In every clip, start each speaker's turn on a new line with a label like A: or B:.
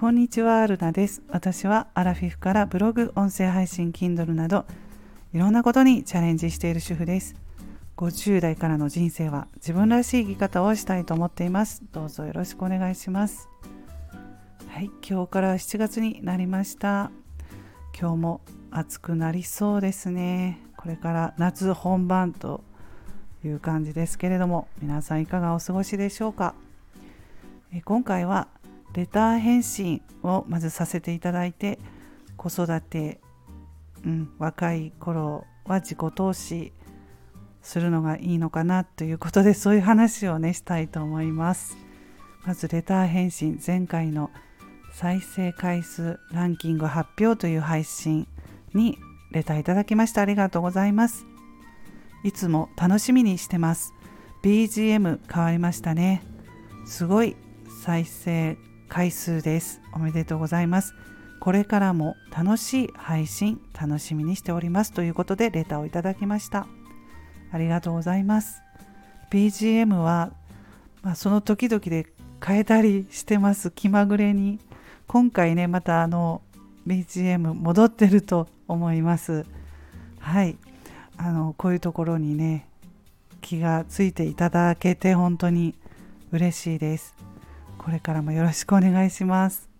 A: こんにちは、ルナです。私はアラフィフからブログ、音声配信、Kindle などいろんなことにチャレンジしている主婦です。50代からの人生は自分らしい生き方をしたいと思っています。どうぞよろしくお願いします。はい、今日から7月になりました。今日も暑くなりそうですね。これから夏本番という感じですけれども、皆さんいかがお過ごしでしょうか？え今回はレター返信をまずさせていただいて子育て、うん、若い頃は自己投資するのがいいのかなということでそういう話をねしたいと思います。まずレター返信前回の再生回数ランキング発表という配信にレターいただきましてありがとうございます。いつも楽しみにしてます。BGM 変わりましたね。すごい再生回数です。おめでとうございます。これからも楽しい配信楽しみにしておりますということでレターをいただきました。ありがとうございます。BGM は、まあ、その時々で変えたりしてます。気まぐれに。今回ね、またあの BGM 戻ってると思います。はい。あの、こういうところにね、気がついていただけて本当に嬉しいです。これからもよろしくお願いします。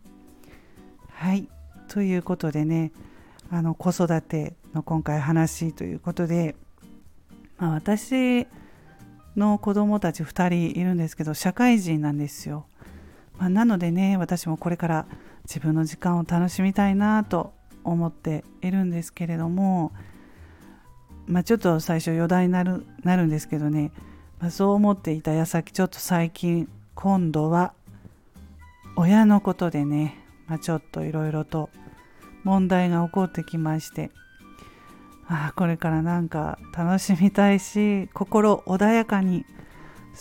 A: はい。ということでね、あの子育ての今回話ということで、まあ、私の子供たち2人いるんですけど、社会人なんですよ。まあ、なのでね、私もこれから自分の時間を楽しみたいなと思っているんですけれども、まあ、ちょっと最初余談になるなるんですけどね、まあ、そう思っていた矢先ちょっと最近今度は親のことでね、まあ、ちょっといろいろと問題が起こってきましてあこれからなんか楽しみたいし心穏やかに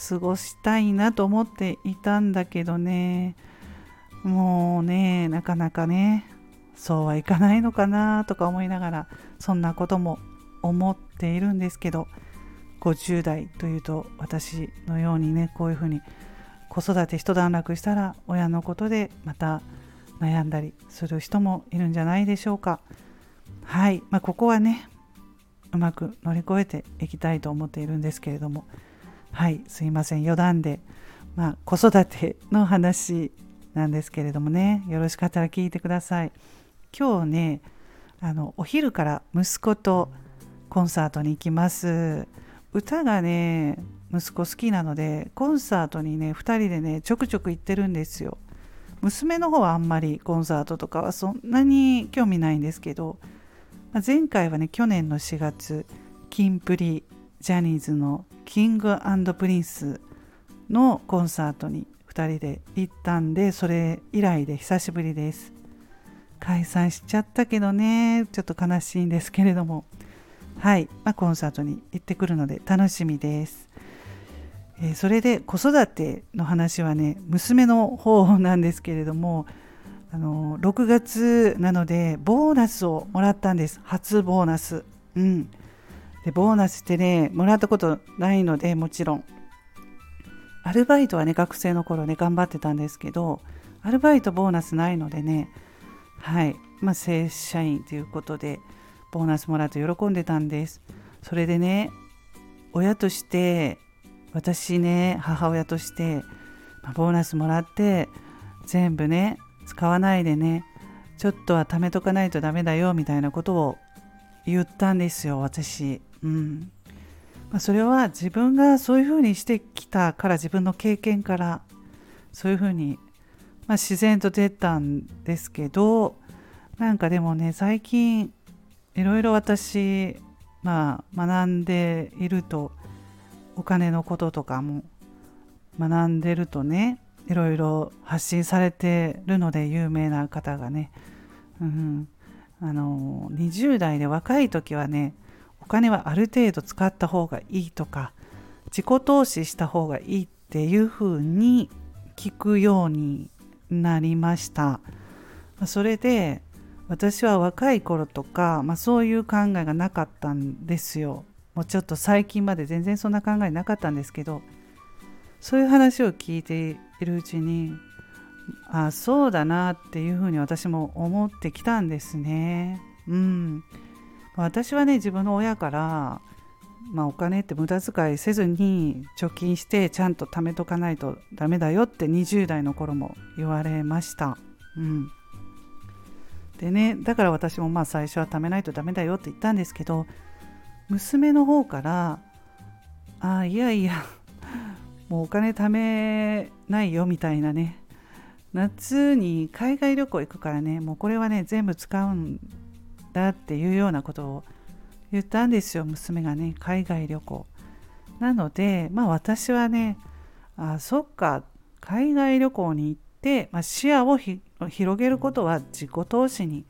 A: 過ごしたいなと思っていたんだけどね。もうねなかなかねそうはいかないのかなとか思いながらそんなことも思っているんですけど50代というと私のようにねこういうふうに子育て一段落したら親のことでまた悩んだりする人もいるんじゃないでしょうか。はい、まあ、ここはねうまく乗り越えていきたいと思っているんですけれども。はい。すいません。余談で、まあ、子育ての話なんですけれどもね。よろしかったら聞いてください。今日ねあのお昼から息子とコンサートに行きます。歌がね息子好きなのでコンサートにね2人でねちょくちょく行ってるんですよ。娘の方はあんまりコンサートとかはそんなに興味ないんですけど、まあ、前回はね去年の4月キンプリジャニーズのキングプリンスのコンサートに2人で行ったんでそれ以来で久しぶりです。解散しちゃったけどねちょっと悲しいんですけれども。はい、まあ、コンサートに行ってくるので楽しみです。え、それで子育ての話はね娘の方なんですけれどもあの6月なのでボーナスをもらったんです。初ボーナス。うん。でボーナスってねもらったことないのでもちろん。アルバイトはね学生の頃ね頑張ってたんですけどアルバイトボーナスないのでねはい。まあ正社員ということでボーナスもらって喜んでたんです。それでね親として私ね母親としてボーナスもらって全部ね使わないでねちょっとは貯めとかないとダメだよみたいなことを言ったんですよ私。うんまあ、それは自分がそういうふうにしてきたから自分の経験からそういうふうに、まあ、自然と出たんですけどなんかでもね最近いろいろ私、まあ、学んでいるとお金のこととかも学んでるとねいろいろ発信されてるので有名な方がね、うん、あの20代で若い時はねお金はある程度使った方がいいとか自己投資した方がいいっていうふうに聞くようになりました。それで私は若い頃とか、まあ、そういう考えがなかったんですよ。もうちょっと最近まで全然そんな考えなかったんですけどそういう話を聞いているうちにあそうだなっていうふうに私も思ってきたんですね。うん、私はね自分の親から、まあ、お金って無駄遣いせずに貯金してちゃんと貯めとかないとダメだよって20代の頃も言われました。うん、でねだから私もまあ最初は貯めないとダメだよって言ったんですけど娘の方から「あいやいやもうお金貯めないよ」みたいなね夏に海外旅行行くからねもうこれはね全部使うんだっていうようなことを言ったんですよ娘がね海外旅行なのでまあ私はねあそっか海外旅行に行って、まあ、視野を広げることは自己投資に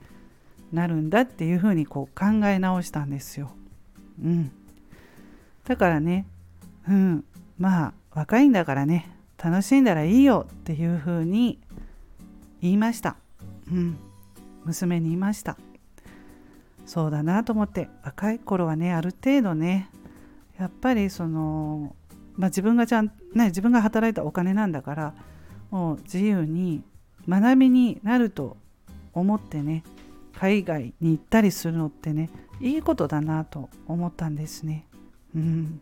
A: なるんだっていうふうにこう考え直したんですよ。うん、だからね、うん、まあ若いんだからね楽しんだらいいよっていうふうに言いました。うん、娘に言いました。そうだなと思って若い頃はねある程度ねやっぱりその、まあ、自分がちゃん、ね、自分が働いたお金なんだからもう自由に学びになると思ってね海外に行ったりするのってねいいことだなと思ったんですね。うん、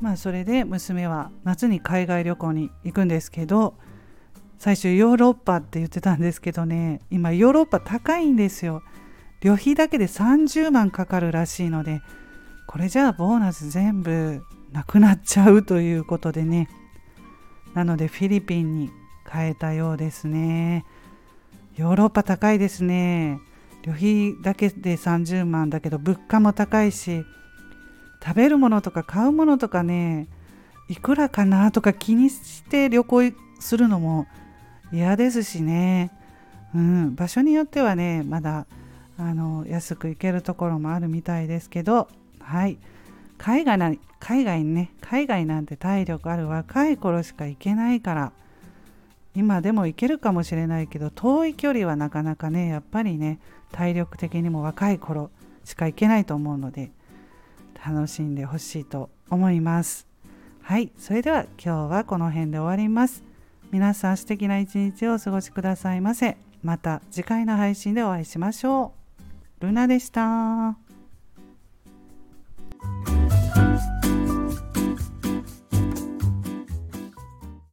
A: まあそれで娘は夏に海外旅行に行くんですけど最初ヨーロッパって言ってたんですけどね今ヨーロッパ高いんですよ。旅費だけで30万かかるらしいのでこれじゃあボーナス全部なくなっちゃうということでねなのでフィリピンに変えたようですねヨーロッパ高いですね。旅費だけで30万だけど物価も高いし食べるものとか買うものとかねいくらかなとか気にして旅行するのも嫌ですしね、うん、場所によってはねまだあの安く行けるところもあるみたいですけどはい。海外な海外にね海外なんて体力ある若い頃しか行けないから。今でも行けるかもしれないけど遠い距離はなかなかねやっぱりね体力的にも若い頃しか行けないと思うので楽しんでほしいと思います。はいそれでは今日はこの辺で終わります。皆さん素敵な一日をお過ごしくださいませ。また次回の配信でお会いしましょう。ルナでした。